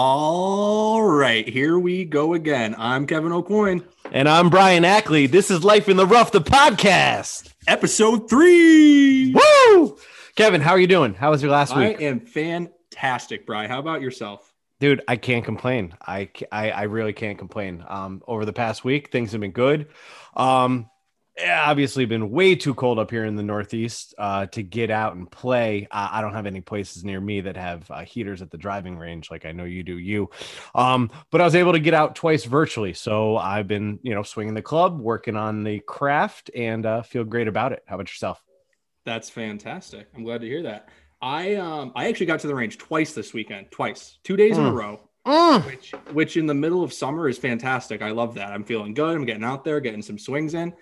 All right, here we go again. I'm Kevin O'Coin. And I'm Brian Ackley. This is Life in the Rough, the podcast. Episode three. Woo! Kevin, how are you doing? How was your last I week? I am fantastic, Brian. How about yourself? Dude, I can't complain. I, I, I really can't complain. Um, over the past week, things have been good. Um, obviously been way too cold up here in the Northeast uh, to get out and play. Uh, I don't have any places near me that have uh, heaters at the driving range, like I know you do. You, um, but I was able to get out twice virtually, so I've been, you know, swinging the club, working on the craft, and uh, feel great about it. How about yourself? That's fantastic. I'm glad to hear that. I um I actually got to the range twice this weekend, twice, two days in a Mm. row, Mm. which which in the middle of summer is fantastic. I love that. I'm feeling good. I'm getting out there, getting some swings in.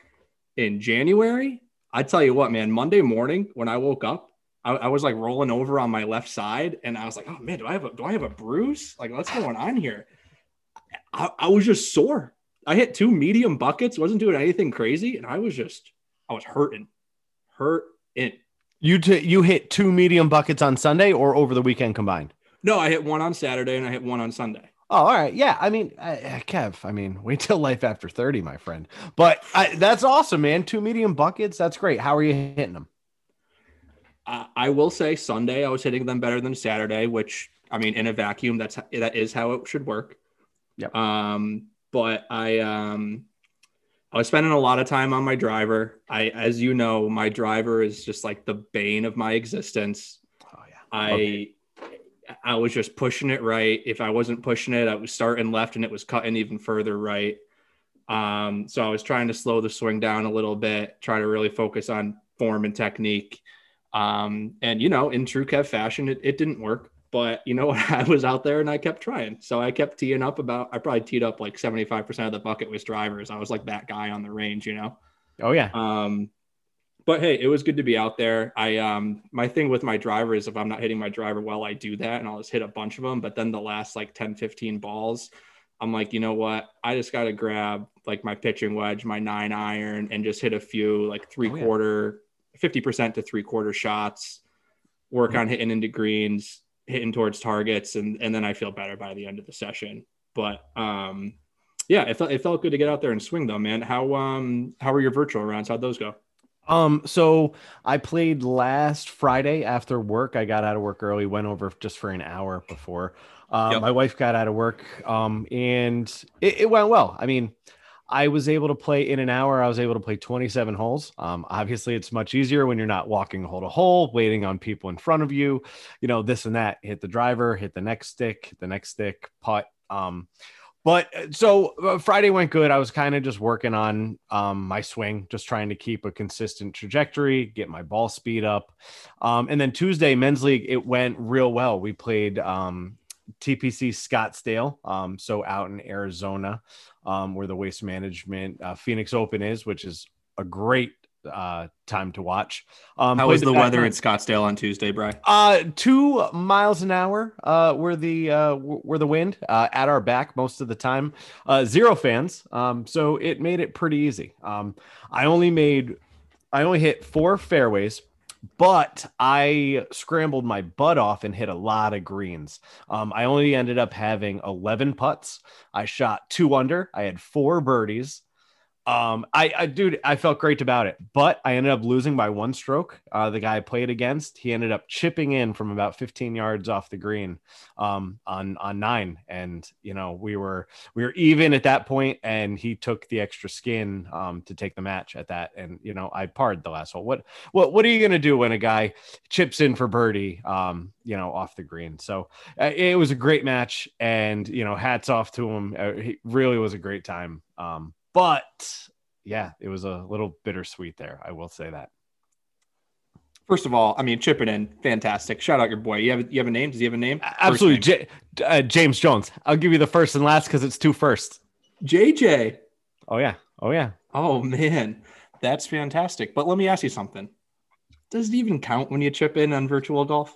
In January, I tell you what, man. Monday morning when I woke up, I, I was like rolling over on my left side, and I was like, "Oh man, do I have a do I have a bruise? Like, what's going on here?" I, I was just sore. I hit two medium buckets, wasn't doing anything crazy, and I was just I was hurting, hurting. You t- you hit two medium buckets on Sunday or over the weekend combined? No, I hit one on Saturday and I hit one on Sunday. Oh, all right. Yeah. I mean, uh, uh, Kev, I mean, wait till life after 30, my friend. But I, that's awesome, man. Two medium buckets. That's great. How are you hitting them? I, I will say Sunday I was hitting them better than Saturday, which I mean in a vacuum that's that is how it should work. Yep. Um, but I um I was spending a lot of time on my driver. I as you know, my driver is just like the bane of my existence. Oh, yeah. I Okay. I was just pushing it right. If I wasn't pushing it, I was starting left and it was cutting even further right. Um, so I was trying to slow the swing down a little bit, try to really focus on form and technique. Um, and you know, in true Kev fashion, it, it didn't work. But you know what? I was out there and I kept trying. So I kept teeing up about I probably teed up like 75% of the bucket was drivers. I was like that guy on the range, you know. Oh, yeah. Um, but hey, it was good to be out there. I um my thing with my driver is if I'm not hitting my driver well, I do that and I'll just hit a bunch of them. But then the last like 10, 15 balls, I'm like, you know what? I just gotta grab like my pitching wedge, my nine iron, and just hit a few like three Oh, yeah. quarter, 50% to three quarter shots, work Mhm. on hitting into greens, hitting towards targets, and and then I feel better by the end of the session. But um yeah, it felt it felt good to get out there and swing though, man. How um how were your virtual rounds? How'd those go? Um, so I played last Friday after work. I got out of work early, went over just for an hour before. Uh, Yep. My wife got out of work, um, and it, it went well. I mean, I was able to play in an hour. I was able to play 27 holes. Um, obviously, it's much easier when you're not walking hole to hole, waiting on people in front of you. You know, this and that. Hit the driver, hit the next stick, the next stick, putt. Um, but uh, so uh, Friday went good. I was kind of just working on um, my swing, just trying to keep a consistent trajectory, get my ball speed up. Um, and then Tuesday, men's league, it went real well. We played um, TPC Scottsdale, um, so out in Arizona, um, where the Waste Management uh, Phoenix Open is, which is a great uh, time to watch. Um, How was the weather in Scottsdale on Tuesday, Bry? uh, two miles an hour uh, were the uh, were the wind uh, at our back most of the time. Uh, zero fans, um, so it made it pretty easy. Um, I only made, I only hit four fairways, but I scrambled my butt off and hit a lot of greens. Um, I only ended up having eleven putts. I shot two under. I had four birdies. Um, I, I, dude, I felt great about it, but I ended up losing by one stroke. Uh, the guy I played against, he ended up chipping in from about 15 yards off the green, um, on, on nine. And, you know, we were, we were even at that point and he took the extra skin, um, to take the match at that. And, you know, I parred the last hole. What, what, what are you going to do when a guy chips in for birdie, um, you know, off the green? So uh, it was a great match and, you know, hats off to him. Uh, he really was a great time. Um, but yeah, it was a little bittersweet there. I will say that. First of all, I mean, chipping in, fantastic. Shout out your boy. You have you have a name? Does he have a name? First Absolutely. name. J- uh, James Jones. I'll give you the first and last because it's two firsts. JJ. Oh, yeah. Oh, yeah. Oh man, that's fantastic. But let me ask you something. Does it even count when you chip in on virtual golf?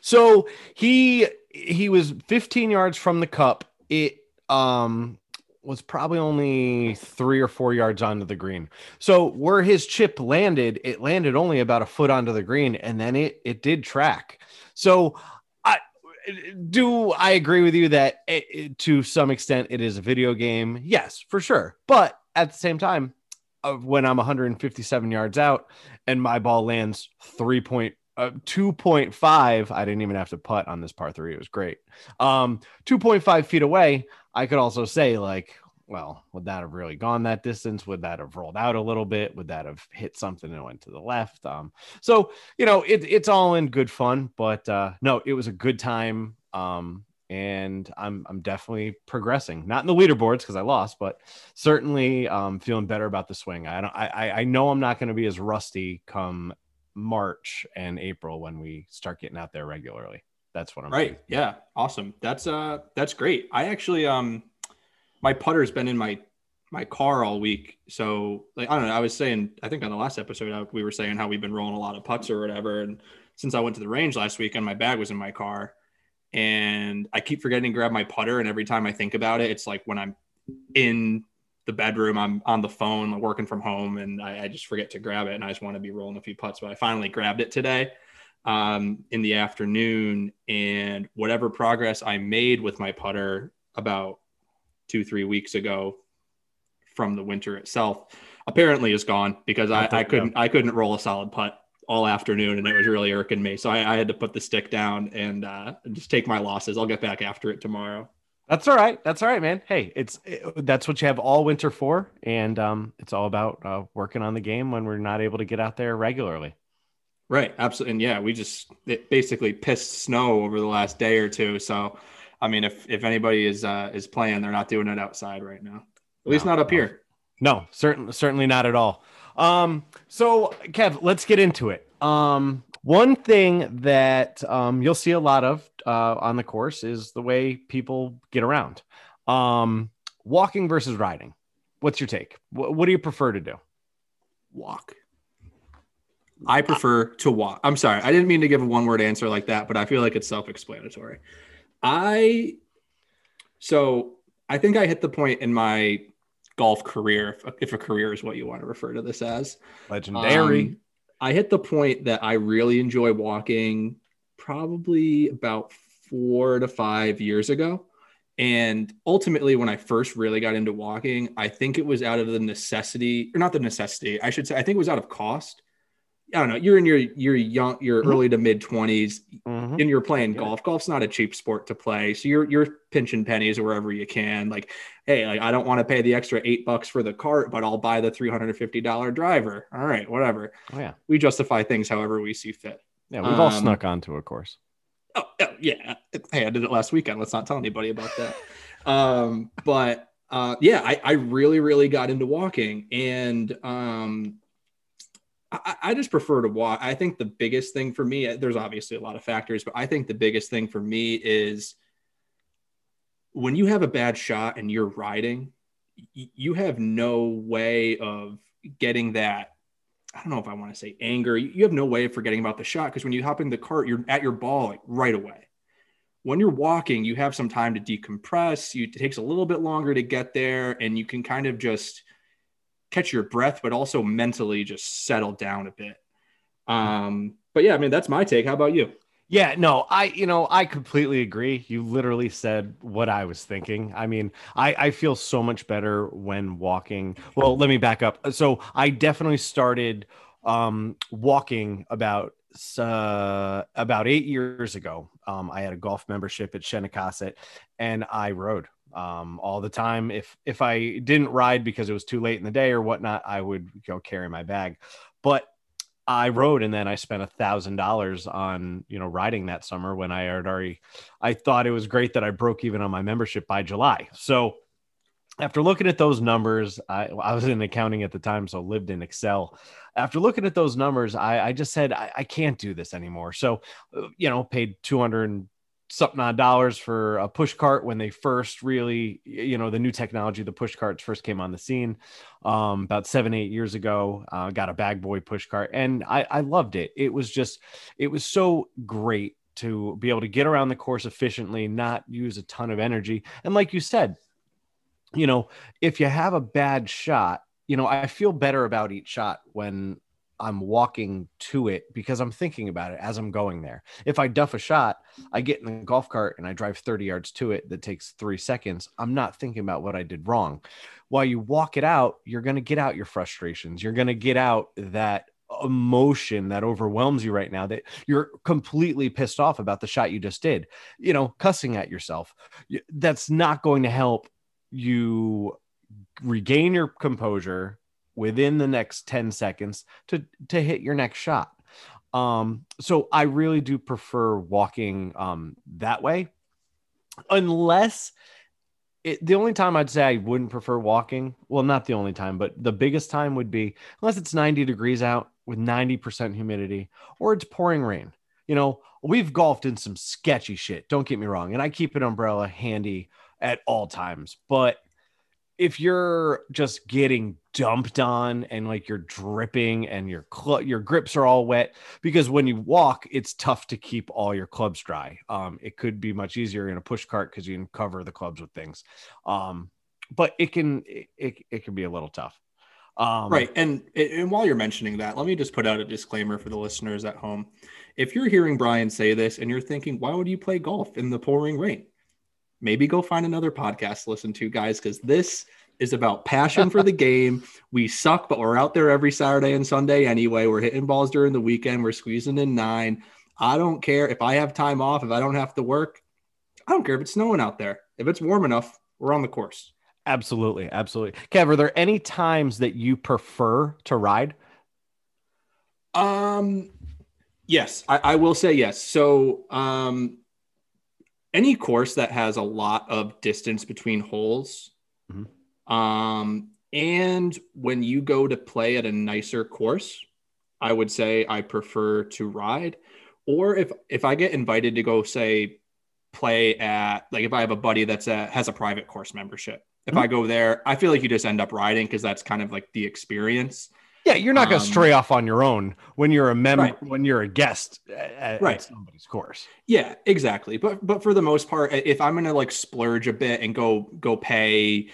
So he he was 15 yards from the cup. It um was probably only three or four yards onto the green. So where his chip landed, it landed only about a foot onto the green, and then it it did track. So I do I agree with you that it, it, to some extent it is a video game? Yes, for sure. But at the same time, when I'm 157 yards out and my ball lands three point uh, 2.5 i didn't even have to putt on this par three it was great um 2.5 feet away i could also say like well would that have really gone that distance would that have rolled out a little bit would that have hit something and went to the left um so you know it, it's all in good fun but uh no it was a good time um and I'm I'm definitely progressing. Not in the leaderboards because I lost, but certainly um, feeling better about the swing. I don't. I I know I'm not going to be as rusty come March and April when we start getting out there regularly. That's what I'm right. Yeah, awesome. That's uh that's great. I actually um my putter's been in my my car all week. So like I don't know. I was saying I think on the last episode uh, we were saying how we've been rolling a lot of putts or whatever. And since I went to the range last week and my bag was in my car and I keep forgetting to grab my putter. And every time I think about it, it's like when I'm in the bedroom, I'm on the phone, working from home, and I, I just forget to grab it. And I just want to be rolling a few putts. But I finally grabbed it today um, in the afternoon. And whatever progress I made with my putter about two, three weeks ago from the winter itself apparently is gone because I, I couldn't I couldn't roll a solid putt all afternoon and it was really irking me. So I, I had to put the stick down and uh, just take my losses. I'll get back after it tomorrow. That's all right. That's all right, man. Hey, it's it, that's what you have all winter for, and um, it's all about uh, working on the game when we're not able to get out there regularly. Right. Absolutely. And yeah, we just it basically pissed snow over the last day or two. So, I mean, if if anybody is uh, is playing, they're not doing it outside right now. At least not up no. here. No, certainly certainly not at all. Um, so Kev, let's get into it. Um, one thing that um, you'll see a lot of uh, on the course is the way people get around. Um, walking versus riding. What's your take? What, what do you prefer to do? Walk. I prefer to walk. I'm sorry. I didn't mean to give a one word answer like that, but I feel like it's self explanatory. I, so I think I hit the point in my golf career, if, if, a career is what you want to refer to this as. Legendary. Um, I hit the point that I really enjoy walking probably about four to five years ago. And ultimately, when I first really got into walking, I think it was out of the necessity, or not the necessity, I should say, I think it was out of cost. I don't know. You're in your your young, your mm-hmm. early to mid 20s, mm-hmm. and you're playing yeah. golf. Golf's not a cheap sport to play, so you're you're pinching pennies wherever you can. Like, hey, like I don't want to pay the extra eight bucks for the cart, but I'll buy the three hundred and fifty dollar driver. All right, whatever. Oh, yeah, we justify things however we see fit. Yeah, we've um, all snuck onto a course. Oh, oh, yeah. Hey, I did it last weekend. Let's not tell anybody about that. um, but uh, yeah, I, I really, really got into walking, and um, I, I just prefer to walk. I think the biggest thing for me, uh, there's obviously a lot of factors, but I think the biggest thing for me is when you have a bad shot and you're riding, you have no way of getting that. I don't know if I want to say anger. You have no way of forgetting about the shot because when you hop in the cart, you're at your ball like right away. When you're walking, you have some time to decompress. You, it takes a little bit longer to get there, and you can kind of just catch your breath, but also mentally just settle down a bit. Um, but yeah, I mean, that's my take. How about you? Yeah, no, I, you know, I completely agree. You literally said what I was thinking. I mean, I, I feel so much better when walking. Well, let me back up. So I definitely started um, walking about uh, about eight years ago. Um, I had a golf membership at Shennecossett, and I rode um, all the time. If if I didn't ride because it was too late in the day or whatnot, I would go carry my bag. But I rode and then I spent a thousand dollars on you know riding that summer when I had already I thought it was great that I broke even on my membership by July. So after looking at those numbers, I, I was in accounting at the time, so lived in Excel. After looking at those numbers, I, I just said I, I, can't do this anymore. So, uh, you know, paid two hundred something odd dollars for a push cart when they first really, you know, the new technology, the push carts first came on the scene um, about seven, eight years ago. Uh, got a bag boy push cart and I, I loved it. It was just, it was so great to be able to get around the course efficiently, not use a ton of energy. And like you said, you know, if you have a bad shot, you know, I feel better about each shot when I'm walking to it because I'm thinking about it as I'm going there. If I duff a shot, I get in the golf cart and I drive 30 yards to it that takes three seconds. I'm not thinking about what I did wrong. While you walk it out, you're going to get out your frustrations. You're going to get out that emotion that overwhelms you right now that you're completely pissed off about the shot you just did, you know, cussing at yourself. That's not going to help you regain your composure within the next 10 seconds to to hit your next shot. Um, so I really do prefer walking um, that way, unless it, the only time I'd say I wouldn't prefer walking, well, not the only time, but the biggest time would be unless it's 90 degrees out with 90% humidity or it's pouring rain. You know, we've golfed in some sketchy shit, don't get me wrong, and I keep an umbrella handy at all times, but if you're just getting dumped on and like you're dripping and your cl- your grips are all wet because when you walk it's tough to keep all your clubs dry. Um it could be much easier in a push cart because you can cover the clubs with things. Um but it can it, it, it can be a little tough. Um right and and while you're mentioning that let me just put out a disclaimer for the listeners at home. If you're hearing brian say this and you're thinking why would you play golf in the pouring rain maybe go find another podcast to listen to, guys, because this is about passion for the game. We suck, but we're out there every Saturday and Sunday anyway. We're hitting balls during the weekend. We're squeezing in nine. I don't care if I have time off, if I don't have to work. I don't care if it's snowing out there. If it's warm enough, we're on the course. Absolutely. Absolutely. Kev, are there any times that you prefer to ride? Um, yes, I, I will say yes. So, um, any course that has a lot of distance between holes. Mm-hmm. Um, and when you go to play at a nicer course, I would say I prefer to ride. Or if if I get invited to go say play at like if I have a buddy that's a has a private course membership, if mm-hmm. I go there, I feel like you just end up riding because that's kind of like the experience. Yeah, you're not going to um, stray off on your own when you're a member right. when you're a guest at, right. at somebody's course. Yeah, exactly. But but for the most part, if I'm going to like splurge a bit and go go pay,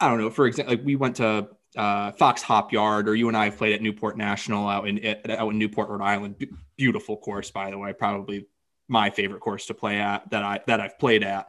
I don't know. For example, like we went to uh, Fox Hopyard, or you and I have played at Newport National out in out in Newport, Rhode Island. beautiful course, by the way. Probably my favorite course to play at that I that I've played at.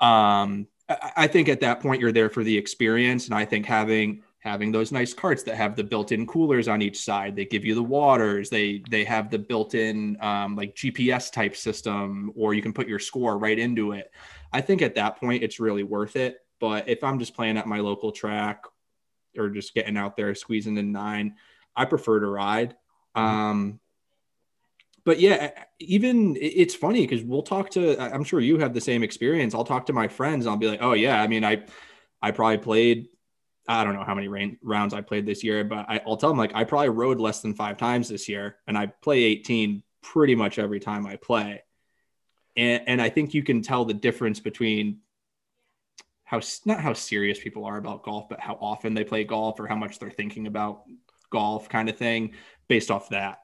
Um, I, I think at that point you're there for the experience, and I think having having those nice carts that have the built-in coolers on each side. They give you the waters. They they have the built-in um, like gps type system or you can put your score right into it. I think at that point it's really worth it. But if i'm just playing at my local track or just getting out there squeezing in nine i prefer to ride. Mm-hmm. um, but yeah even it's funny because we'll talk to i'm sure you have the same experience. I'll talk to my friends i'll be like oh yeah i mean i i probably played I don't know how many rain, rounds I played this year, but I, will tell them like I probably rode less than five times this year, and I play 18 pretty much every time I play. And, and I think you can tell the difference between how not how serious people are about golf, but how often they play golf or how much they're thinking about golf, kind of thing, based off that.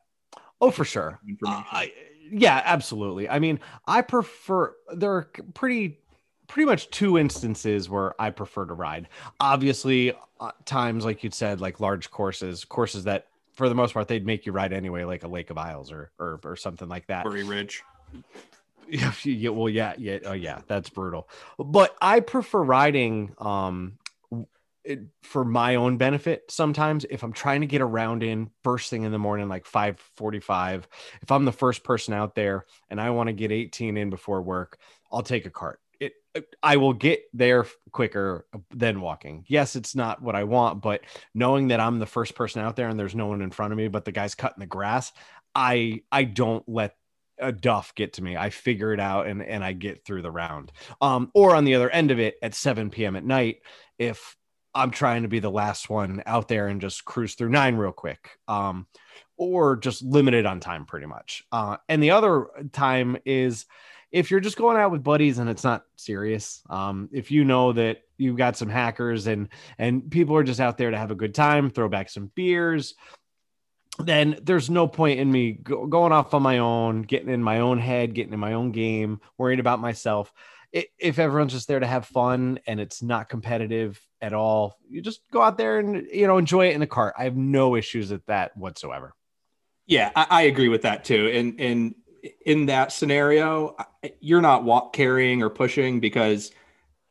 Oh, for sure. Uh, I, yeah, absolutely. I mean, I prefer. There are pretty pretty much two instances where I prefer to ride. Obviously, uh, times like you said, like large courses, courses that for the most part they'd make you ride anyway, like a Lake of Isles or or, or something like that. Murray Ridge. Yeah, yeah, well, yeah, yeah, oh yeah, that's brutal. But I prefer riding um it, for my own benefit sometimes if i'm trying to get around in first thing in the morning like 5:45 if i'm the first person out there and i want to get 18 in before work i'll take a cart I will get there quicker than walking. Yes, it's not what I want, but knowing that I'm the first person out there and there's no one in front of me, but the guy's cutting the grass, I I don't let a duff get to me. I figure it out and and I get through the round. Um, or on the other end of it at 7 p.m. at night, if I'm trying to be the last one out there and just cruise through nine real quick. Um, or just limited on time pretty much. Uh, and the other time is if you're just going out with buddies and it's not serious, um, if you know that you've got some hackers and and people are just out there to have a good time, throw back some beers, then there's no point in me go, going off on my own, getting in my own head, getting in my own game, worrying about myself. It, if everyone's just there to have fun and it's not competitive at all, you just go out there and you know enjoy it in the cart. I have no issues with that whatsoever. Yeah, I, I agree with that too. And and in that scenario, you're not walk carrying or pushing because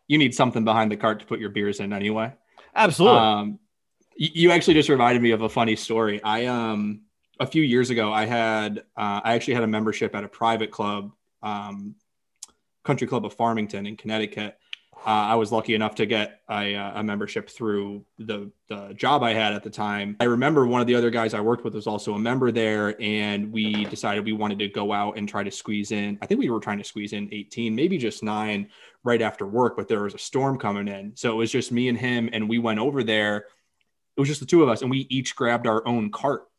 you need something behind the cart to put your beers in anyway. Absolutely. Um, you actually just reminded me of a funny story. I um a few years ago, I had uh, I actually had a membership at a private club, um, Country Club of Farmington in Connecticut. Uh, I was lucky enough to get a, uh, a, membership through the, the job I had at the time. I remember one of the other guys I worked with was also a member there, and we decided we wanted to go out and try to squeeze in. I think we were trying to squeeze in 18, maybe just nine right after work, but there was a storm coming in. So it was just me and him, and we went over there. It was just the two of us, and we each grabbed our own cart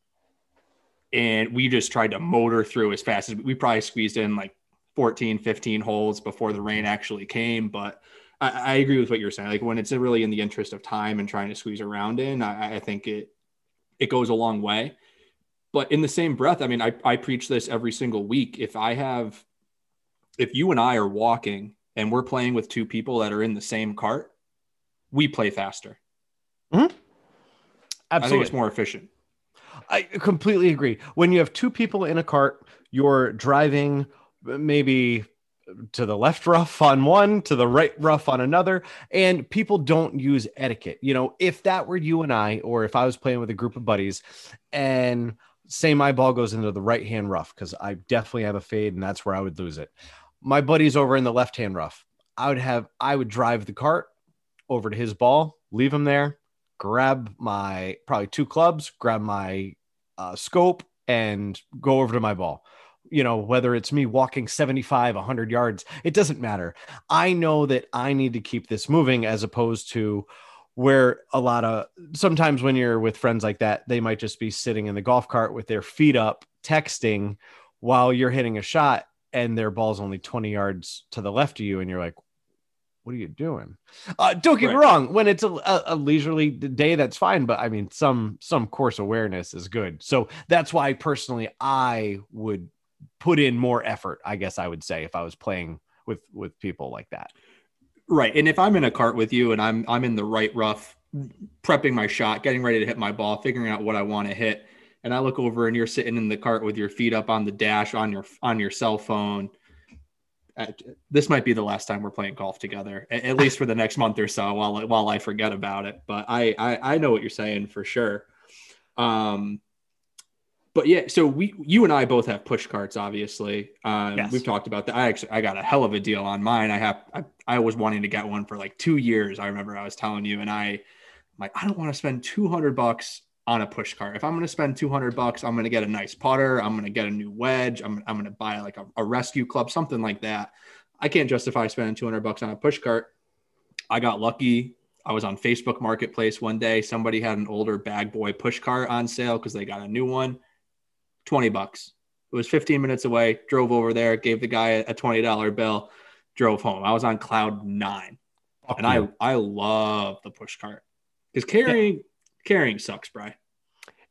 and we just tried to motor through as fast as we probably squeezed in like 14 15 holes before the rain actually came but I, I, agree with what you're saying like when it's really in the interest of time and trying to squeeze around in I, I, think it it goes a long way but in the same breath i mean I, I preach this every single week if i have if you and i are walking and we're playing with two people that are in the same cart we play faster mm-hmm. Absolutely. i think it's more efficient I completely agree. When you have two people in a cart, you're driving maybe to the left rough on one, to the right rough on another, and people don't use etiquette. You know, if that were you and I, or if I was playing with a group of buddies and say my ball goes into the right hand rough, because I definitely have a fade and that's where I would lose it. My buddy's over in the left hand rough. I would have, I would drive the cart over to his ball, leave him there, grab my probably two clubs, grab my uh, scope, and go over to my ball. You know, whether it's me walking 75, 100 yards, it doesn't matter. I know that I need to keep this moving as opposed to where a lot of sometimes when you're with friends like that, they might just be sitting in the golf cart with their feet up, texting while you're hitting a shot and their ball's only 20 yards to the left of you. And you're like, what are you doing? Uh, don't get right. me wrong. When it's a, a, leisurely day, that's fine. But I mean, some some course awareness is good. So that's why personally, I would put in more effort. I guess I would say if I was playing with with people like that. Right. And if I'm in a cart with you and I'm I'm in the right rough, prepping my shot, getting ready to hit my ball, figuring out what I want to hit, and I look over and you're sitting in the cart with your feet up on the dash on your on your cell phone this might be the last time we're playing golf together, at least for the next month or so, while while I forget about it. But I I, I know what you're saying for sure. Um, but yeah, so we you and I both have push carts, obviously. Um, yes. We've talked about that. I actually I got a hell of a deal on mine. I have I, I was wanting to get one for like two years. I remember I was telling you, and I I'm like I don't want to spend two hundred bucks on a push cart. If I'm going to spend 200 bucks, I'm going to get a nice putter. I'm going to get a new wedge. I'm, I'm going to buy like a, a, rescue club, something like that. I can't justify spending 200 bucks on a push cart. I got lucky. I was on Facebook Marketplace one day. Somebody had an older bag boy push cart on sale because they got a new one. 20 bucks. It was 15 minutes away. Drove over there, gave the guy a $20 bill, drove home. I was on cloud nine. and I, I love the push cart because carrying yeah. carrying sucks, Bry.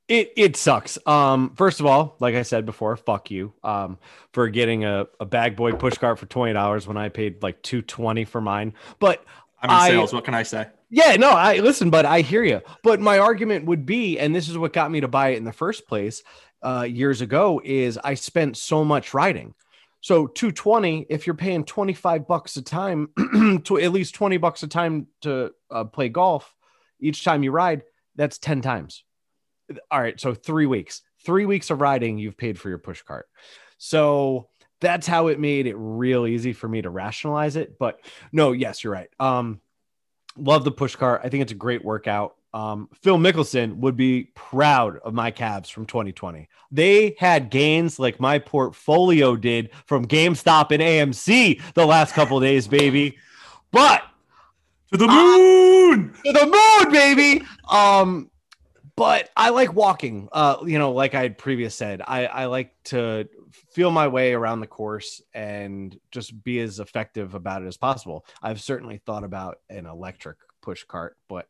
It it sucks. Um, first of all, like I said before, fuck you. Um, for getting a, a bag boy push cart for twenty dollars when I paid like two twenty for mine. But I'm in I, sales. What can I say? Yeah, no, I listen, but I hear you. But my argument would be, and this is what got me to buy it in the first place, uh, years ago, is I spent so much riding. So 220, if you're paying 25 bucks a time, to at least 20 bucks a time to uh, play golf each time you ride, that's 10 times all right, so three weeks, three weeks of riding, you've paid for your push cart. So that's how it made it real easy for me to rationalize it. But no, yes, you're right. Um, love the push cart. I think it's a great workout. Um, Phil Mickelson would be proud of my Cavs from 2020. They had gains like my portfolio did from GameStop and AMC the last couple days, baby. But to the moon, uh, to the moon, baby. Um, but I like walking. Uh, you know, like I had previous said, I, I like to feel my way around the course and just be as effective about it as possible. I've certainly thought about an electric push cart, but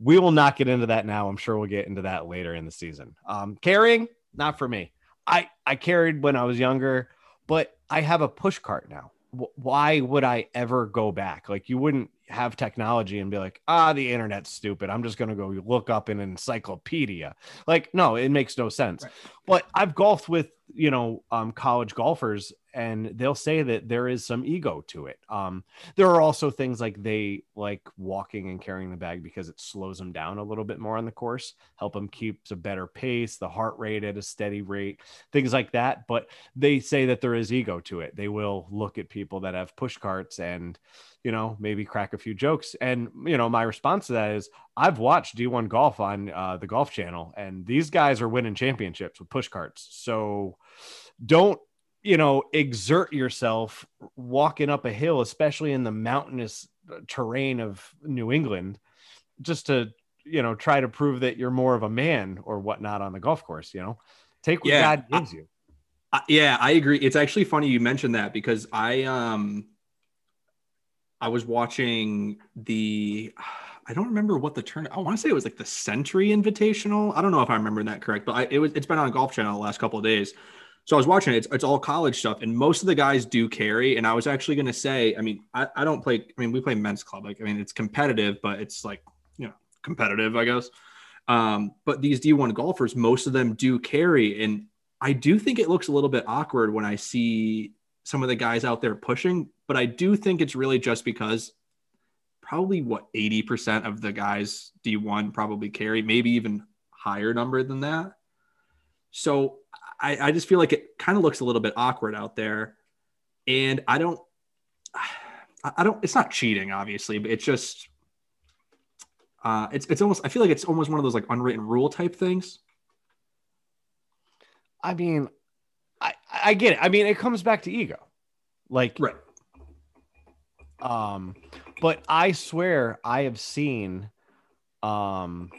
we will not get into that now. I'm sure we'll get into that later in the season. Um, carrying, not for me. I I carried when I was younger, but I have a push cart now. why would I ever go back? Like you wouldn't have technology and be like, ah, the internet's stupid. I'm just gonna go look up an encyclopedia. Like, no, it makes no sense. Right. But I've golfed with you know um, college golfers and they'll say that there is some ego to it. Um, there are also things like they like walking and carrying the bag because it slows them down a little bit more on the course, help them keep a better pace, the heart rate at a steady rate, things like that. But they say that there is ego to it. They will look at people that have push carts and, you know, maybe crack a few jokes. And, you know, my response to that is I've watched D1 golf on uh, the golf channel and these guys are winning championships with push carts. So don't you know, exert yourself walking up a hill, especially in the mountainous uh, terrain of New England, just to, you know, try to prove that you're more of a man or whatnot on the golf course, you know, take what yeah, God gives you. Yeah, I agree. It's actually funny you mentioned that because I, um, I was watching the, I don't remember what the turn. I want to say it was like the Century Invitational. I don't know if I remember that correct, but I, it was. It's been on a Golf Channel the last couple of days so I was watching it. It's, it's all college stuff, and most of the guys do carry. And I was actually going to say, I mean, I, I don't play. I mean, we play men's club. Like, I mean, it's competitive, but it's like you know competitive, I guess. Um, but these D1 golfers, most of them do carry, and I do think it looks a little bit awkward when I see some of the guys out there pushing. But I do think it's really just because probably what 80% of the guys D1 probably carry, maybe even higher number than that. So I, I just feel like it kind of looks a little bit awkward out there. And I don't, I don't, it's not cheating, obviously, but it's just, uh, it's, it's almost, I feel like it's almost one of those like unwritten rule type things. I mean, I, get it. I mean, it comes back to ego. Like, right. Um, but I swear I have seen, um,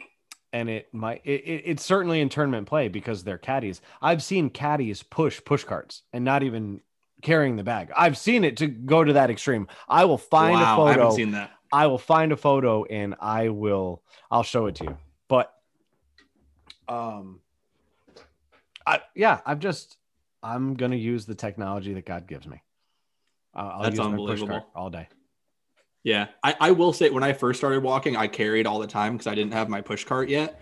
and it might it, it, it's certainly in tournament play because they're caddies. I've seen caddies push push carts and not even carrying the bag. I've seen it to go to that extreme. I will find wow, a photo. I haven't seen that. I will find a photo and I will I'll show it to you. But um I yeah, I've just I'm gonna use the technology that God gives me. I'll That's unbelievable. all day. Yeah, I, I will say when I first started walking, I carried all the time because I didn't have my push cart yet.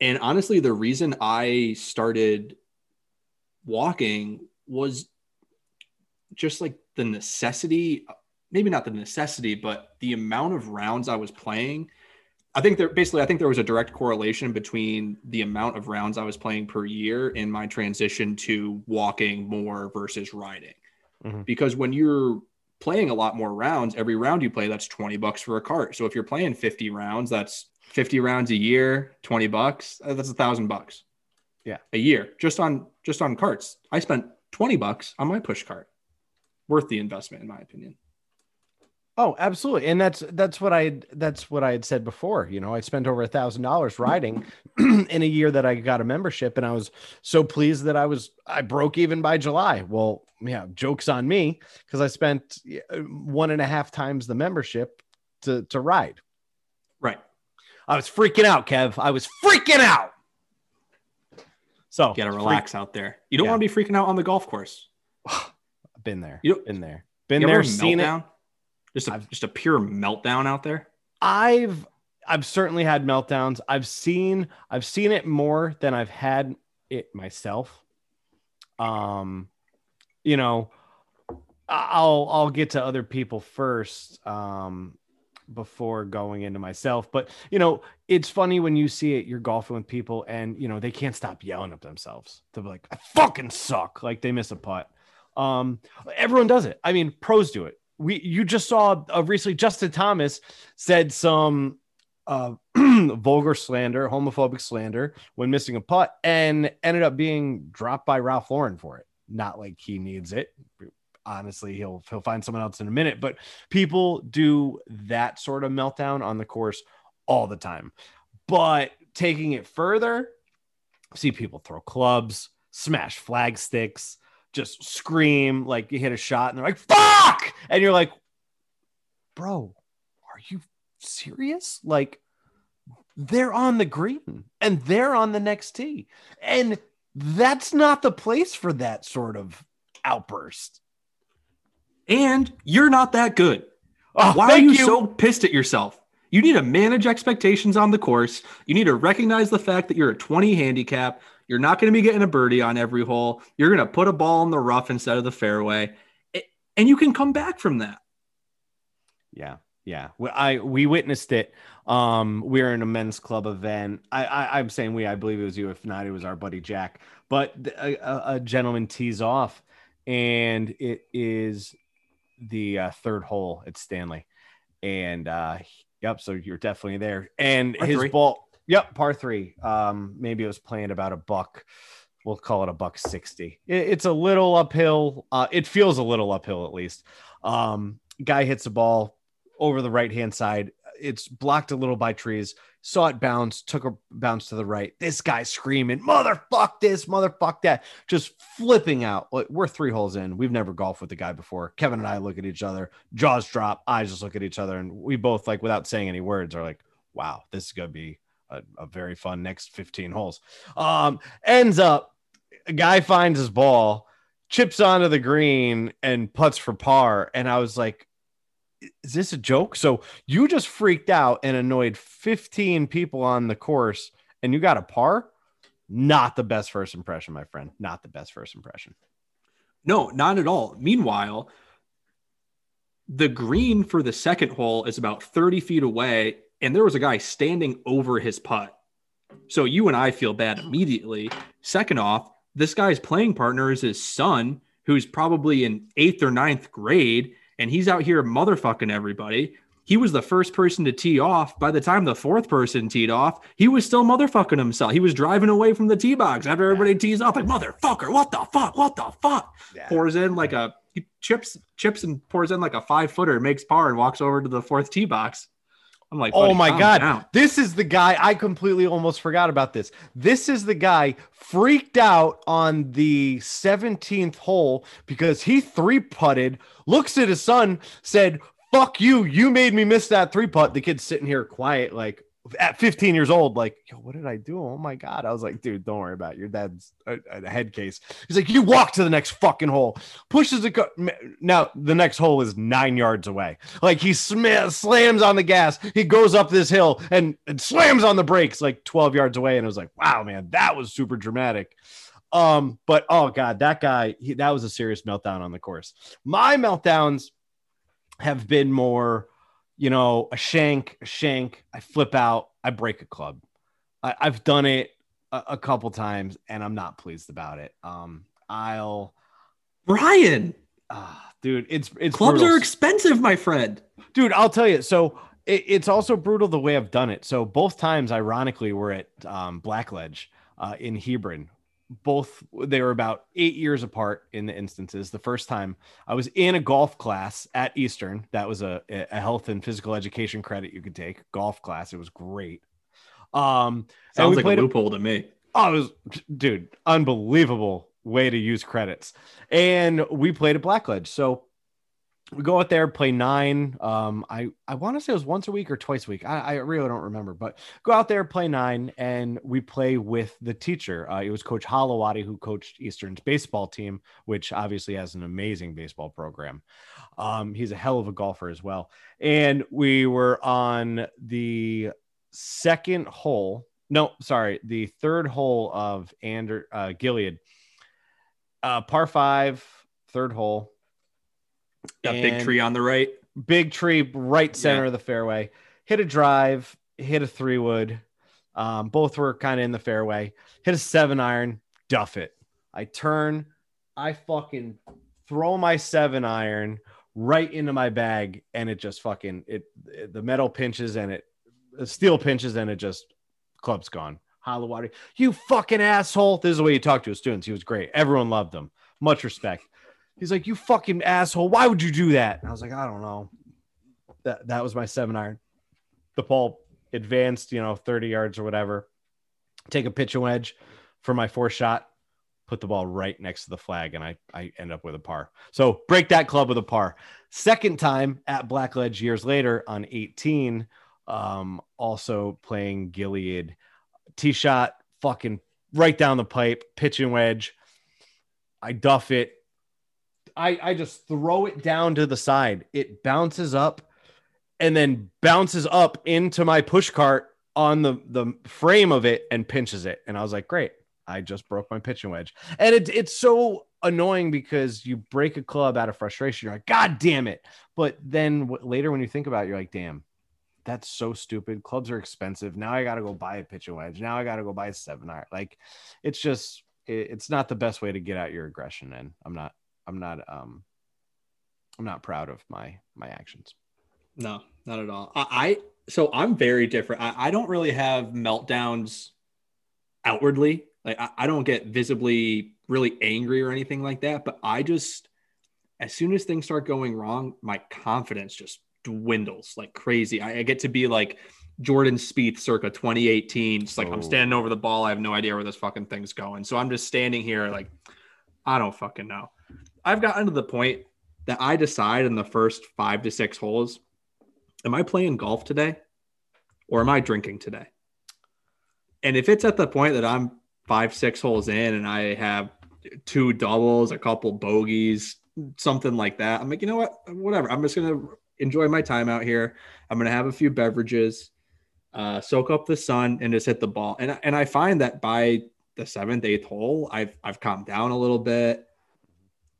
And honestly, the reason I started walking was just like the necessity, maybe not the necessity, but the amount of rounds I was playing. I think there basically, I think there was a direct correlation between the amount of rounds I was playing per year and my transition to walking more versus riding. Mm-hmm. Because when you're playing a lot more rounds. Every round you play, that's 20 bucks for a cart. So if you're playing 50 rounds, that's 50 rounds a year, 20 bucks. Uh, that's a thousand bucks. Yeah. A year just on just on carts. I spent 20 bucks on my push cart. Worth the investment, in my opinion. Oh, absolutely. And that's that's what I that's what I had said before. You know, I spent over a thousand dollars riding in a year that I got a membership, and I was so pleased that I was I broke even by July. Well, yeah, jokes on me because I spent one and a half times the membership to to ride. Right. I was freaking out, Kev. I was freaking out. So you gotta relax freak- out there. You don't yeah. want to be freaking out on the golf course. Been there. You been there. Been there. Seen meltdown? it. Just a, just a pure meltdown out there. I've I've certainly had meltdowns. I've seen I've seen it more than I've had it myself. Um, you know, I'll I'll get to other people first um, before going into myself. But you know, it's funny when you see it. You're golfing with people, and you know they can't stop yelling at themselves. They're like, "I fucking suck!" Like they miss a putt. Um, everyone does it. I mean, pros do it. We you just saw uh, recently. Justin Thomas said some uh, vulgar slander, homophobic slander when missing a putt, and ended up being dropped by Ralph Lauren for it not like he needs it. Honestly, he'll he'll find someone else in a minute, but people do that sort of meltdown on the course all the time. But taking it further, see people throw clubs, smash flag sticks, just scream like you hit a shot and they're like, fuck! And you're like, bro, are you serious? Like, they're on the green and they're on the next tee. And that's not the place for that sort of outburst. And you're not that good. Oh, Why are you, you. so pissed at yourself? You need to manage expectations on the course. You need to recognize the fact that you're a 20 handicap. You're not going to be getting a birdie on every hole. You're going to put a ball in the rough instead of the fairway. A- And you can come back from that. Yeah, yeah. We, I we witnessed it. Um, we were in a men's club event. I, I I'm saying we. I believe it was you. If not, it was our buddy Jack. But a, a, a gentleman tees off, and it is the uh, third hole at Stanley, and uh, yep. So you're definitely there, and his ball. Yep, par three. Um, maybe it was playing about a buck. We'll call it a buck sixty. It- it's a little uphill. Uh, it feels a little uphill at least. Um, guy hits the ball over the right hand side. It's blocked a little by trees. Saw it bounce, took a bounce to the right. This guy screaming, "Motherfuck this, motherfuck that!" Just flipping out. We're three holes in. We've never golfed with the guy before. Kevin and I look at each other, jaws drop, eyes just look at each other, and we both like, without saying any words, are like, "Wow, this is gonna be a, a very fun next 15 holes." Um, ends up, a guy finds his ball, chips onto the green, and puts for par. And I was like, is this a joke? So you just freaked out and annoyed 15 people on the course and you got a par? Not the best first impression, my friend. Not the best first impression. No, not at all. Meanwhile, the green for the second hole is about 30 feet away, and there was a guy standing over his putt. So you and I feel bad immediately. Second off, this guy's playing partner is his son, who's probably in eighth or ninth grade, and he's out here motherfucking everybody. He was the first person to tee off. By the time the fourth person teed off, he was still motherfucking himself. He was driving away from the tee box after everybody tees off, like motherfucker, what the fuck, what the fuck? pours in like a he chips chips and pours in like a five footer, makes par, and walks over to the fourth tee box. I'm like, Oh my god. down. This is the guy I completely almost forgot about this. This is the guy freaked out on the 17th hole because he three putted, looks at his son, said, "Fuck you, you made me miss that three putt." The kid's sitting here quiet like at 15 years old like, "Yo, what did I do? Oh my god." I was like, "Dude, don't worry about it. Your dad's a, a head case." He's like, "You walk to the next fucking hole." Pushes it go- now the next hole is 9 yards away. Like he sm- slams on the gas. He goes up this hill and, and slams on the brakes like 12 yards away. And I was like, wow, man, that was super dramatic. Um, but oh god, that guy, he, that was a serious meltdown on the course. My meltdowns have been more, you know, a shank, a shank. I flip out, I break a club. I, I've done it a, a couple times, and I'm not pleased about it. Um, I'll, Brian, ah, dude, it's it's clubs brutal are expensive, my friend. dude i'll tell you so it, it's also brutal the way i've done it so both times ironically we're at um, blackledge uh, in hebron both they were about eight years apart in the instances the first time i was in a golf class at eastern that was a, a health and physical education credit you could take golf class it was great um Sounds like a played a- loophole to me. Oh, it was, dude, unbelievable way to use credits. And we played at Blackledge. So we go out there, play nine. Um, I, I want to say it was once a week or twice a week. I, I really don't remember, but go out there, play nine, and we play with the teacher. Uh, it was Coach Holowaty who coached Eastern's baseball team, which obviously has an amazing baseball program. Um, he's a hell of a golfer as well. And we were on the second hole. No, sorry, the third hole of Ander uh, Gilead. Uh, par five, third hole. Got big tree on the right. big tree right center Yeah. of the fairway. Hit a drive hit a three wood. Um, both were kind of in the fairway. Hit a seven iron duff it. I turn i fucking throw my seven iron right into my bag and it just fucking it, it- the metal pinches and it the steel pinches and it just club's gone. Holowaty. You fucking asshole. This is the way you talk to his students he was great. Everyone loved him. Much respect He's like, "You fucking asshole! Why would you do that?" And I was like, "I don't know." That that was my seven iron. The ball advanced, you know, thirty yards or whatever. Take a pitch and wedge for my four shot. Put the ball right next to the flag, and I I end up with a par. So break that club with a par. Second time at Blackledge years later on eighteen, um, also playing Gilead. Tee shot, fucking right down the pipe, pitch and wedge. I duff it. I, I just throw it down to the side. It bounces up and then bounces up into my push cart on the, the frame of it and pinches it. And I was like, great. I just broke my pitching wedge. And it, it's so annoying because you break a club out of frustration. You're like, God damn it. But then w- later when you think about it, you're like, damn, that's so stupid. Clubs are expensive. Now I got to go buy a pitching wedge. Now I got to go buy a seven iron. Like it's just, it, it's not the best way to get out your aggression. And I'm not, I'm not, um, I'm not proud of my, my actions. No, not at all. I, I so I'm very different. I, I, don't really have meltdowns outwardly. Like I, I don't get visibly really angry or anything like that. But I just, as soon as things start going wrong, my confidence just dwindles like crazy. I, I get to be like Jordan Spieth circa 2018. It's like oh. I'm standing over the ball. I have no idea where this fucking thing's going. So I'm just standing here like, I don't fucking know. I've gotten to the point that I decide in the first five to six holes, am I playing golf today or am I drinking today? And if it's at the point that I'm five, six holes in and I have two doubles, a couple bogeys, something like that. I'm like, you know what? Whatever. I'm just gonna enjoy my time out here. I'm gonna have a few beverages, uh, soak up the sun, and just hit the ball. And and I find that by the seventh, eighth hole, I've I've calmed down a little bit.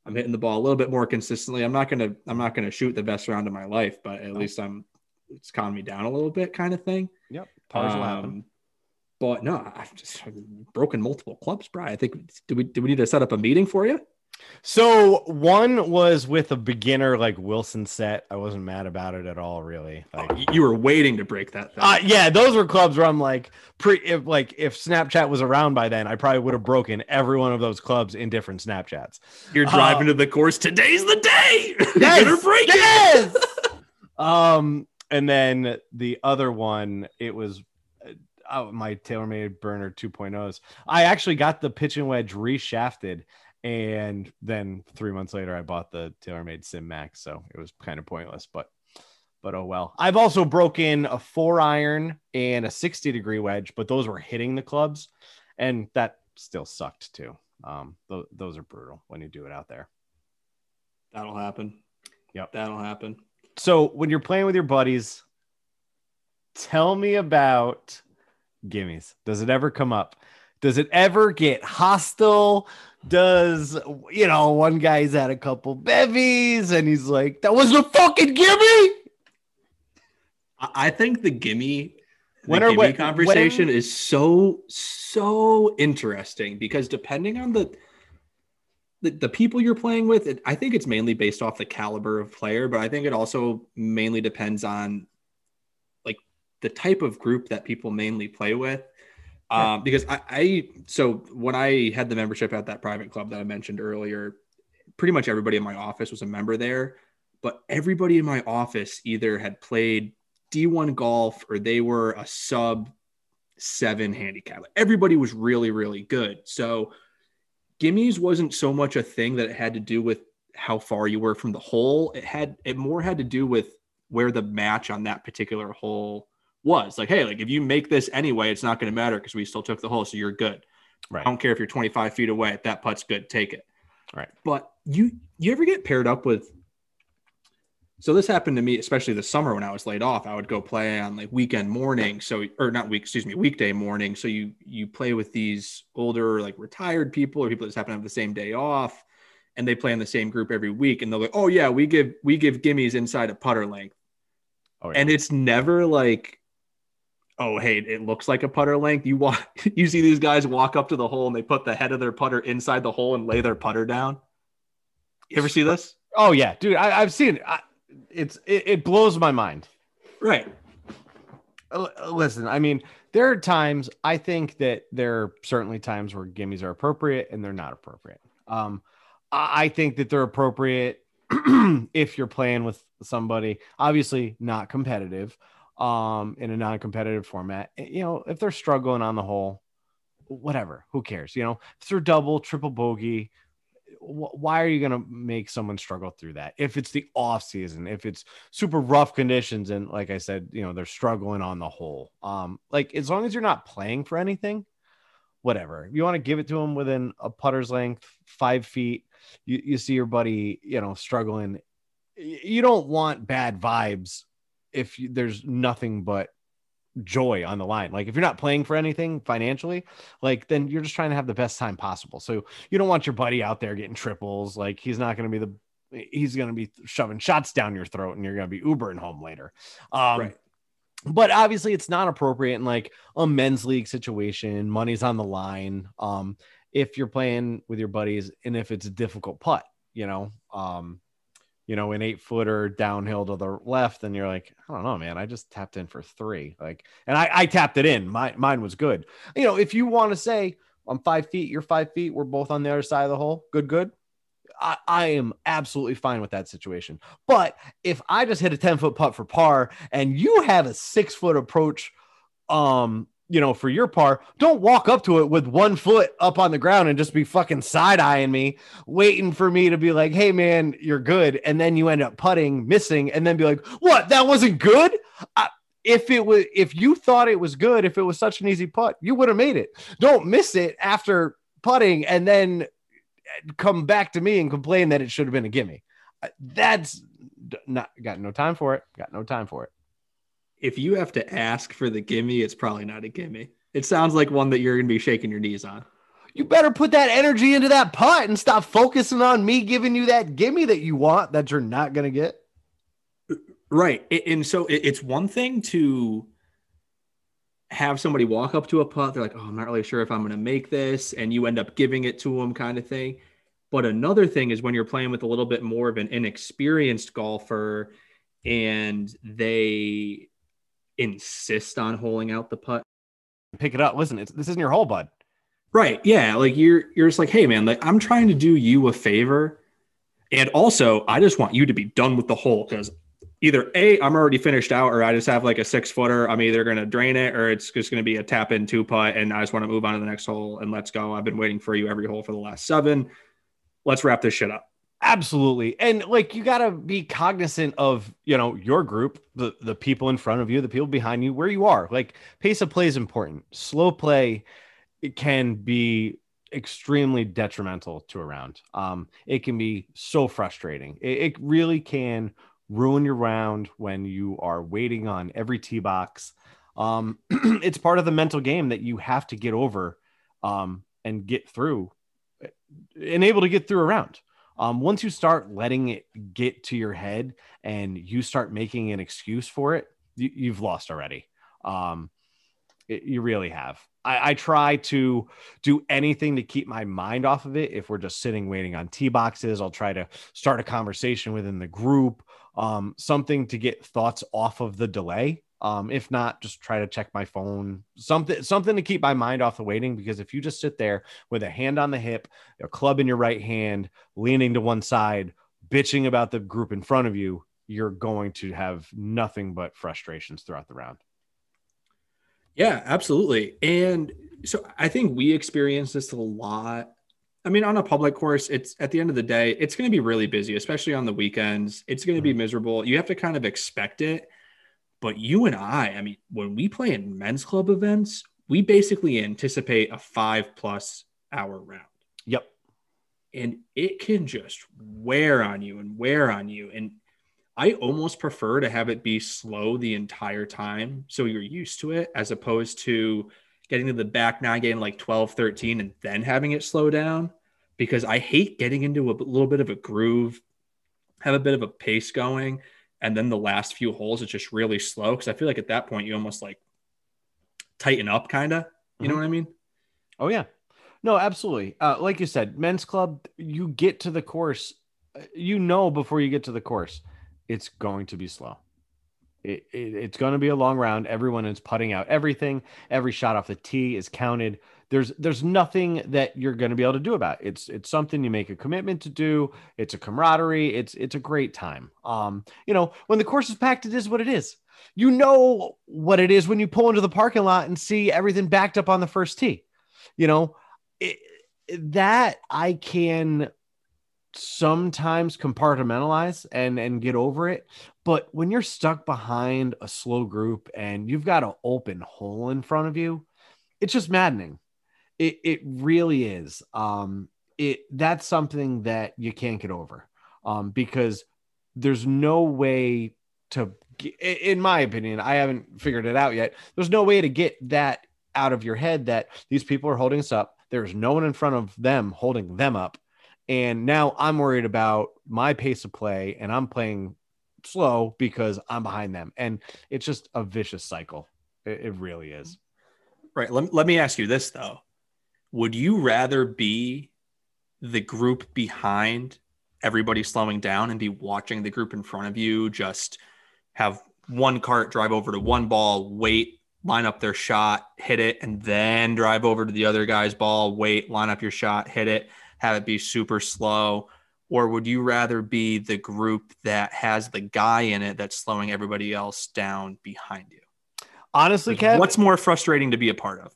I'm hitting the ball a little bit more consistently. I'm not gonna I'm not gonna shoot the best round of my life, but at least I'm it's calmed me down a little bit, kind of thing. Yep, pars um, will happen. But no, I've just broken multiple clubs, Brian. I think do we do we need to set up a meeting for you? So one was with a beginner like Wilson set. I wasn't mad about it at all, really. Like oh, you were waiting to break that. Uh, yeah, those were clubs where I'm like, pre if like if Snapchat was around by then, I probably would have broken every one of those clubs in different Snapchats. You're driving uh, to the course. Today's the day. Yes, break yes. um, and then the other one, it was oh, my TaylorMade burner 2.0s. I actually got the pitching wedge reshafted, and then three months later, I bought the TaylorMade Sim Max, so it was kind of pointless, but but oh well. I've also broken a four iron and a 60 degree wedge, but those were hitting the clubs, and that still sucked too. Um, th- those are brutal when you do it out there. That'll happen. Yep, that'll happen. So when you're playing with your buddies, tell me about gimmies? Does it ever come up? Does it ever get hostile? Does you know one guy's had a couple bevies and he's like, "That was a fucking gimme." I think the gimme, the when gimme when, conversation when, is so so interesting because depending on the the, the people you're playing with, it, I think it's mainly based off the caliber of player, but I think it also mainly depends on like the type of group that people mainly play with. Um, because I, I, so when I had the membership at that private club that I mentioned earlier, pretty much everybody in my office was a member there, but everybody in my office either had played D1 golf or they were a sub seven handicap. Everybody was really, really good. So gimmies wasn't so much a thing that it had to do with how far you were from the hole. It had, it more had to do with where the match on that particular hole was like, hey, like if you make this anyway, it's not going to matter because we still took the hole, so you're good. Right. I don't care if you're 25 feet away. If that putt's good, take it. Right. But you you ever get paired up with? So this happened to me, especially the summer when I was laid off. I would go play on like weekend morning, so or not week, excuse me, weekday morning. So you you play with these older like retired people or people that just happen to have the same day off, and they play in the same group every week. And they're like, oh yeah, we give we give gimmies inside a putter length. Oh, yeah. And it's never like oh hey it looks like a putter length. You walk you see these guys walk up to the hole and they put the head of their putter inside the hole and lay their putter down? You ever see this? Oh yeah. Dude I, have seen it. I, it's it, it blows my mind. Right. Listen i mean there are times i think that there are certainly times where gimmies are appropriate and they're not appropriate. Um i think that they're appropriate if you're playing with somebody obviously not competitive um, in a non-competitive format. Eh, you know, if they're struggling on the hole, whatever, who cares? You know, if they're double, triple bogey, why are you going to make someone struggle through that? If it's the off season, if it's super rough conditions, and like I said, you know, they're struggling on the hole. Um, like as long as you're not playing for anything, whatever. You want to give it to him within a putter's length, five feet. You, you see your buddy, you know, struggling. You don't want bad vibes if you, there's nothing but joy on the line. Like if you're not playing for anything financially, like then you're just trying to have the best time possible. So you don't want your buddy out there getting triples. Like he's not going to be the he's going to be shoving shots down your throat and you're going to be Ubering home later. Um, right. But obviously, it's not appropriate in like a men's league situation. Money's on the line. Um, if you're playing with your buddies and if it's a difficult putt, you know, um, you know, an eight footer downhill to the left, and you're like, I don't know, man. I just tapped in for three. Like, and I, I tapped it in. My, mine was good. You know, if you want to say I'm five feet, you're five feet, we're both on the other side of the hole, good, good. I, I am absolutely fine with that situation. But if I just hit a 10 foot putt for par and you have a six foot approach, um, you know, for your part, don't walk up to it with one foot up on the ground and just be fucking side eyeing me, waiting for me to be like, hey, man, you're good. And then you end up putting, missing, and then be like, what? That wasn't good? I, if it was, if you thought it was good, if it was such an easy putt, you would have made it. Don't miss it after putting and then eh, come back to me and complain that it should have been a gimme. That's not got no time for it. Got no time for it if you have to ask for the gimme, it's probably not a gimme. It sounds like one that you're going to be shaking your knees on. You better put that energy into that putt and stop focusing on me giving you that gimme that you want that you're not going to get. Right. And so it's one thing to have somebody walk up to a putt. They're like, oh, I'm not really sure if I'm going to make this. And you end up giving it to them, kind of thing. But another thing is when you're playing with a little bit more of an inexperienced golfer and they insist on holding out the putt. Pick it up. Listen, it's, this isn't your hole, bud. Right. Yeah. Like you're you're just like, hey man, like I'm trying to do you a favor. And also, I just want you to be done with the hole because either A, I'm already finished out, or I just have like a six footer. I'm either gonna drain it or it's just gonna be a tap in two putt, and I just want to move on to the next hole and let's go. I've been waiting for you every hole for the last seven. Let's wrap this shit up. Absolutely. And like you got to be cognizant of, you know, your group, the the people in front of you, the people behind you, where you are. Like pace of play is important. Slow play can be extremely detrimental to a round. Um it can be so frustrating. It, it really can ruin your round when you are waiting on every tee box. Um it's part of the mental game that you have to get over um and get through and able to get through a round um, once you start letting it get to your head and you start making an excuse for it, you, have lost already. Um, it, you really have. I, I, try to do anything to keep my mind off of it. If we're just sitting waiting on tee boxes, I'll try to start a conversation within the group, um, something to get thoughts off of the delay. Um, if not, just try to check my phone, something, something to keep my mind off the waiting. Because if you just sit there with a hand on the hip, a club in your right hand, leaning to one side, bitching about the group in front of you, you're going to have nothing but frustrations throughout the round. Yeah, absolutely. And so I think we experience this a lot. I mean, on a public course, it's at the end of the day, it's going to be really busy, especially on the weekends. It's going to be mm-hmm. miserable. You have to kind of expect it. But you and I, I mean, when we play in men's club events, we basically anticipate a five plus hour round. Yep. And it can just wear on you and wear on you. And I almost prefer to have it be slow the entire time. So you're used to it as opposed to getting to the back nine, getting like 12, 13, and then having it slow down because I hate getting into a little bit of a groove, have a bit of a pace going and then the last few holes it's just really slow because I feel like at that point you almost like tighten up, kind of. You mm-hmm. know what I mean? Oh yeah, no, absolutely. Uh, like you said, men's club, you get to the course, uh, you know before you get to the course, it's going to be slow. It, it, it's going to be a long round. Everyone is putting out everything. Every shot off the tee is counted there's there's nothing that you're going to be able to do about it. it's it's something you make a commitment to do. It's a camaraderie. It's it's a great time. Um you know when the course is packed it is what it is. You know what it is when you pull into the parking lot and see everything backed up on the first tee. You know it, that i can sometimes compartmentalize and and get over it. But when you're stuck behind a slow group and you've got an open hole in front of you it's just maddening It it really is. Um, it that's something that you can't get over. Um, because there's no way to, in my opinion, I haven't figured it out yet. There's no way to get that out of your head that these people are holding us up. There's no one in front of them holding them up. And now I'm worried about my pace of play and I'm playing slow because I'm behind them. And it's just a vicious cycle. It, it really is. Right. Let, let me ask you this, though. Would you rather be the group behind everybody slowing down and be watching the group in front of you just have one cart drive over to one ball, wait, line up their shot, hit it, and then drive over to the other guy's ball, wait, line up your shot, hit it, have it be super slow? Or would you rather be the group that has the guy in it that's slowing everybody else down behind you? Honestly, Kev, what's more frustrating to be a part of?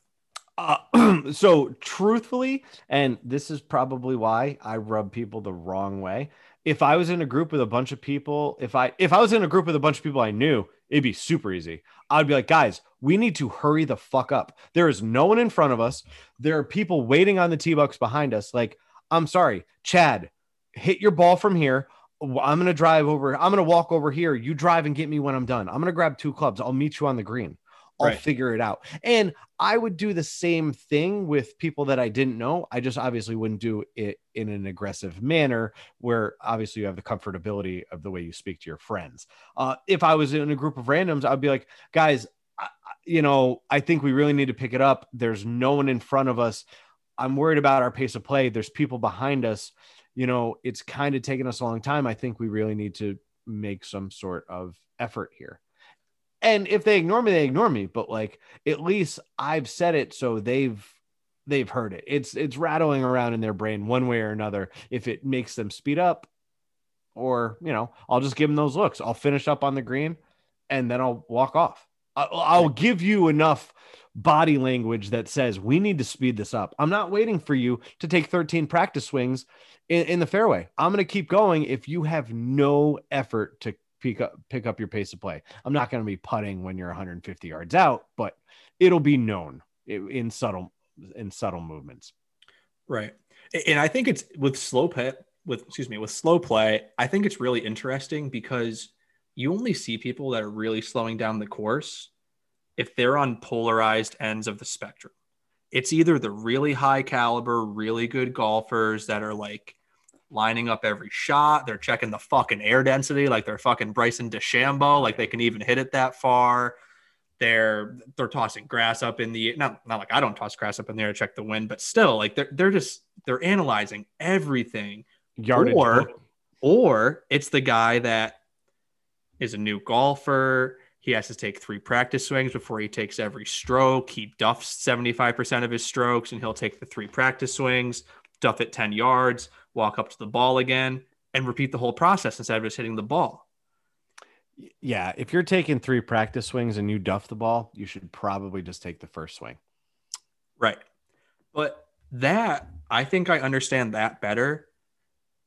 Uh, so truthfully, and this is probably why I rub people the wrong way. If I was in a group with a bunch of people, if I if I was in a group with a bunch of people I knew, it'd be super easy. I'd be like, guys, we need to hurry the fuck up. There is no one in front of us. There are people waiting on the tee box behind us. Like, I'm sorry, Chad, hit your ball from here. I'm gonna drive over. I'm gonna walk over here. You drive and get me when I'm done. I'm gonna grab two clubs. I'll meet you on the green. I'll right. figure it out. And I would do the same thing with people that I didn't know. I just obviously wouldn't do it in an aggressive manner where obviously you have the comfortability of the way you speak to your friends. Uh, if I was in a group of randoms, I'd be like, guys, I, you know, I think we really need to pick it up. There's no one in front of us. I'm worried about our pace of play. There's people behind us. You know, it's kind of taken us a long time. I think we really need to make some sort of effort here and if they ignore me, they ignore me. But like at least I've said it, so they've they've heard it. It's it's rattling around in their brain one way or another. If it makes them speed up, or you know, I'll just give them those looks. I'll finish up on the green, and then I'll walk off. I'll, I'll give you enough body language that says we need to speed this up. I'm not waiting for you to take 13 practice swings in, in the fairway. I'm going to keep going if you have no effort to pick up pick up your pace of play. I'm not going to be putting when you're 150 yards out, but it'll be known in subtle in subtle movements. Right. And I think it's with slow play with excuse me, with slow play, I think it's really interesting because you only see people that are really slowing down the course if they're on polarized ends of the spectrum. It's either the really high caliber, really good golfers that are like lining up every shot. They're checking the fucking air density like they're fucking Bryson DeChambeau, like they can even hit it that far. They're they're tossing grass up in the not not like I don't toss grass up in there to check the wind, but still like they're they're just they're analyzing everything. Yardage or or it's the guy that is a new golfer. He has to take three practice swings before he takes every stroke. He duffs 75% of his strokes and he'll take the three practice swings, duff it 10 yards, walk up to the ball again, and repeat the whole process instead of just hitting the ball. Yeah, if you're taking three practice swings and you duff the ball, you should probably just take the first swing. Right. But that, I think I understand that better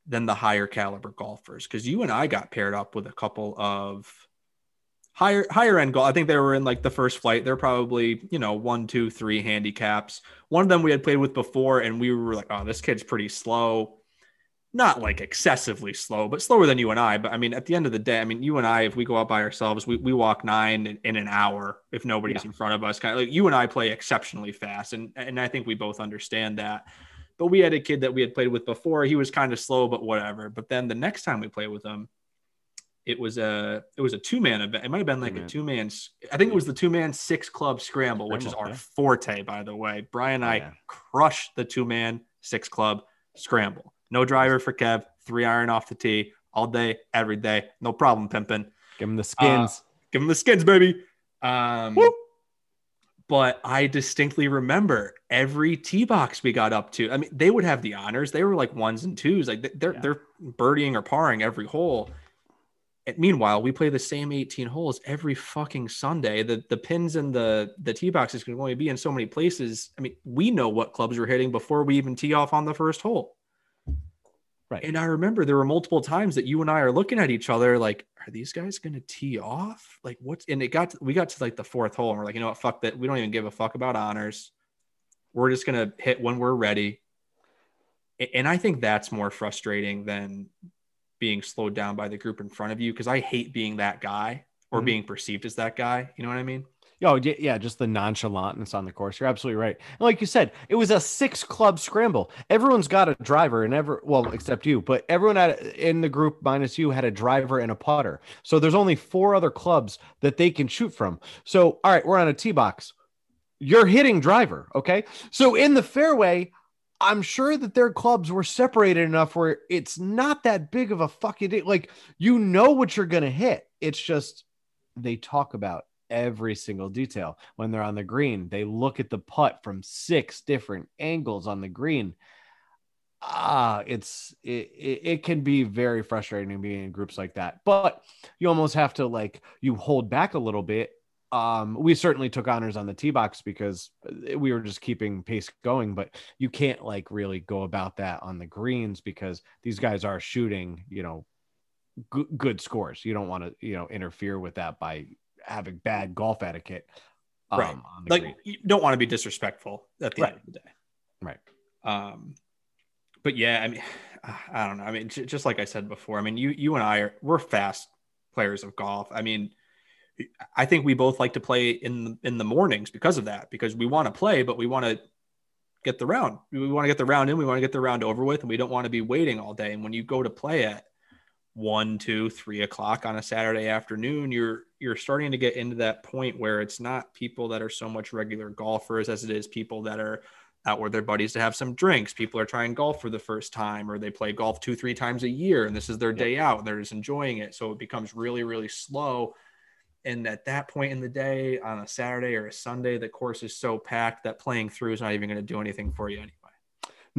than the higher caliber golfers because you and I got paired up with a couple of higher higher end golf. I think they were in like the first flight. They're probably you know one, two, three handicaps. One of them we had played with before, and we were like, oh, this kid's pretty slow not like excessively slow, but slower than you and I. But I mean, at the end of the day, I mean, you and I, if we go out by ourselves, we, we walk nine in, in an hour if nobody's yeah. in front of us. Kind of like you and I play exceptionally fast, and and I think we both understand that. But we had a kid that we had played with before. He was kind of slow, but whatever. But then the next time we played with him, it was a it was a two man event. It might have been like two-man. a two man. I think it was the two man six club scramble, scramble which is our yeah. forte, by the way. Brian and I yeah. crushed the two man six club scramble. No driver for Kev. Three iron off the tee all day, every day. No problem, pimping. Give him the skins. Uh, give him the skins, baby. Um, but I distinctly remember every tee box we got up to. I mean, they would have the honors. They were like ones and twos. Like they're yeah. they're birdieing or parring every hole. And meanwhile, we play the same 18 holes every fucking Sunday. The the pins and the the tee boxes can only be in so many places. I mean, we know what clubs we're hitting before we even tee off on the first hole. Right. And I remember there were multiple times that you and I are looking at each other like, are these guys going to tee off? Like, what's, and it got, to, we got to like the fourth hole and we're like, you know what, fuck that. We don't even give a fuck about honors. We're just gonna hit when we're ready. And I think that's more frustrating than being slowed down by the group in front of you because I hate being that guy or Mhm. being perceived as that guy. You know what I mean? Oh, yeah, just the nonchalantness on the course. You're absolutely right. And like you said, it was a six club scramble. Everyone's got a driver, and ever well, except you, but everyone had in the group minus you had a driver and a putter. So there's only four other clubs that they can shoot from. So all right, we're on a tee box. You're hitting driver, okay? So in the fairway, I'm sure that their clubs were separated enough where it's not that big of a fucking. Like you know what you're gonna hit. It's just they talk about every single detail when they're on the green. They look at the putt from six different angles on the green. Ah, it's it, it, can be very frustrating being in groups like that. But you almost have to like you hold back a little bit. Um, we certainly took honors on the tee box because we were just keeping pace going, but you can't like really go about that on the greens because these guys are shooting, you know, good, good scores. You don't want to, you know, interfere with that by having bad golf etiquette. um, Right. the Like green. you don't want to be disrespectful at the Right. end of the day. Right. Um, but yeah, I mean, I don't know. I mean, j- just like I said before, I mean, you you and I are we're fast players of golf. I mean, I think we both like to play in in the mornings because of that, because we want to play, but we want to get the round. We want to get the round in. We want to get the round over with, and we don't want to be waiting all day. And when you go to play at one, two, three o'clock on a Saturday afternoon, you're you're starting to get into that point where it's not people that are so much regular golfers as it is people that are out with their buddies to have some drinks. People are trying golf for the first time, or they play golf two, three times a year, and this is their day out. They're just enjoying it, so it becomes really, really slow. And at that point in the day, on a Saturday or a Sunday, the course is so packed that playing through is not even going to do anything for you anyway.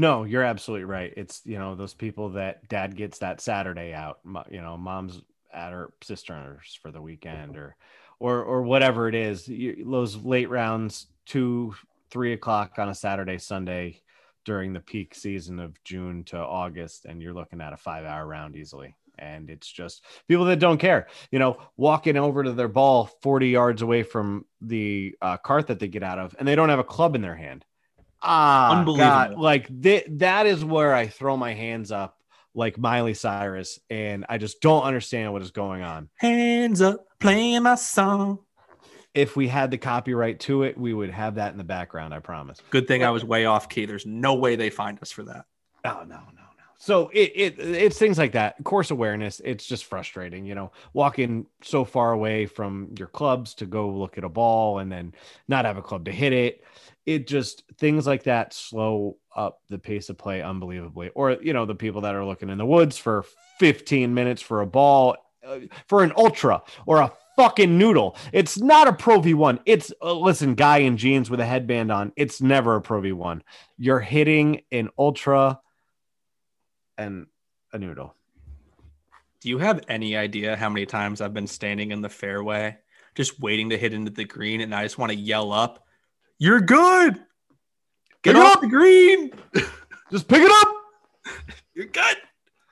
No, you're absolutely right. It's you know those people that dad gets that Saturday out. You know, mom's at her sister's for the weekend, or or or whatever it is. You, those late rounds, two, three o'clock on a Saturday, Sunday, during the peak season of June to August, and you're looking at a five-hour round easily. And it's just people that don't care, you know, walking over to their ball 40 yards away from the uh, cart that they get out of, and they don't have a club in their hand. Ah, Unbelievable. God, like th- that is where I throw my hands up, like Miley Cyrus, and I just don't understand what is going on. Hands up, playing my song. If we had the copyright to it, we would have that in the background. I promise. Good thing I was way off key. There's no way they find us for that. Oh no, no, no. So it, it it's things like that. Course awareness. It's just frustrating, you know, walking so far away from your clubs to go look at a ball and then not have a club to hit it. It just things like that slow up the pace of play unbelievably. Or you know, the people that are looking in the woods for 15 minutes for a ball uh, for an ultra or a fucking noodle. It's not a Pro V1. It's uh, listen, guy in jeans with a headband on. It's never a Pro V1. You're hitting an ultra and a noodle. Do you have any idea how many times I've been standing in the fairway just waiting to hit into the green and I just want to yell up, You're good. Get Pick it off up. the green. Just pick it up. You're good.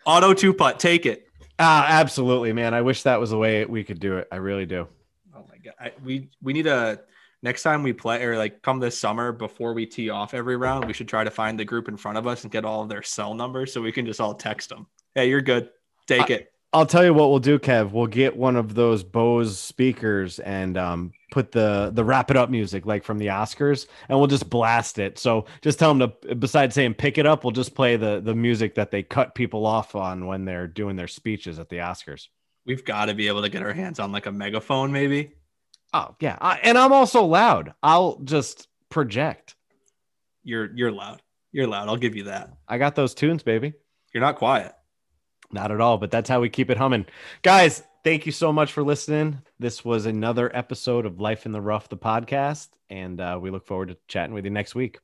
Auto two putt. Take it. Ah, absolutely, man. I wish that was the way we could do it. I really do. Oh my god. I, we we need a next time we play or like come this summer before we tee off every round, we should try to find the group in front of us and get all of their cell numbers so we can just all text them. Hey, you're good. Take I- it. I'll tell you what we'll do, Kev. We'll get one of those Bose speakers and um, put the the wrap it up music like from the Oscars, and we'll just blast it. So just tell them to, besides saying pick it up, we'll just play the the music that they cut people off on when they're doing their speeches at the Oscars. We've got to be able to get our hands on like a megaphone, maybe. Oh yeah, I, and I'm also loud. I'll just project. You're you're loud. You're loud. I'll give you that. I got those tunes, baby. You're not quiet. Not at all, but that's how we keep it humming. Guys, thank you so much for listening. This was another episode of Life in the Rough, the podcast, and uh, we look forward to chatting with you next week.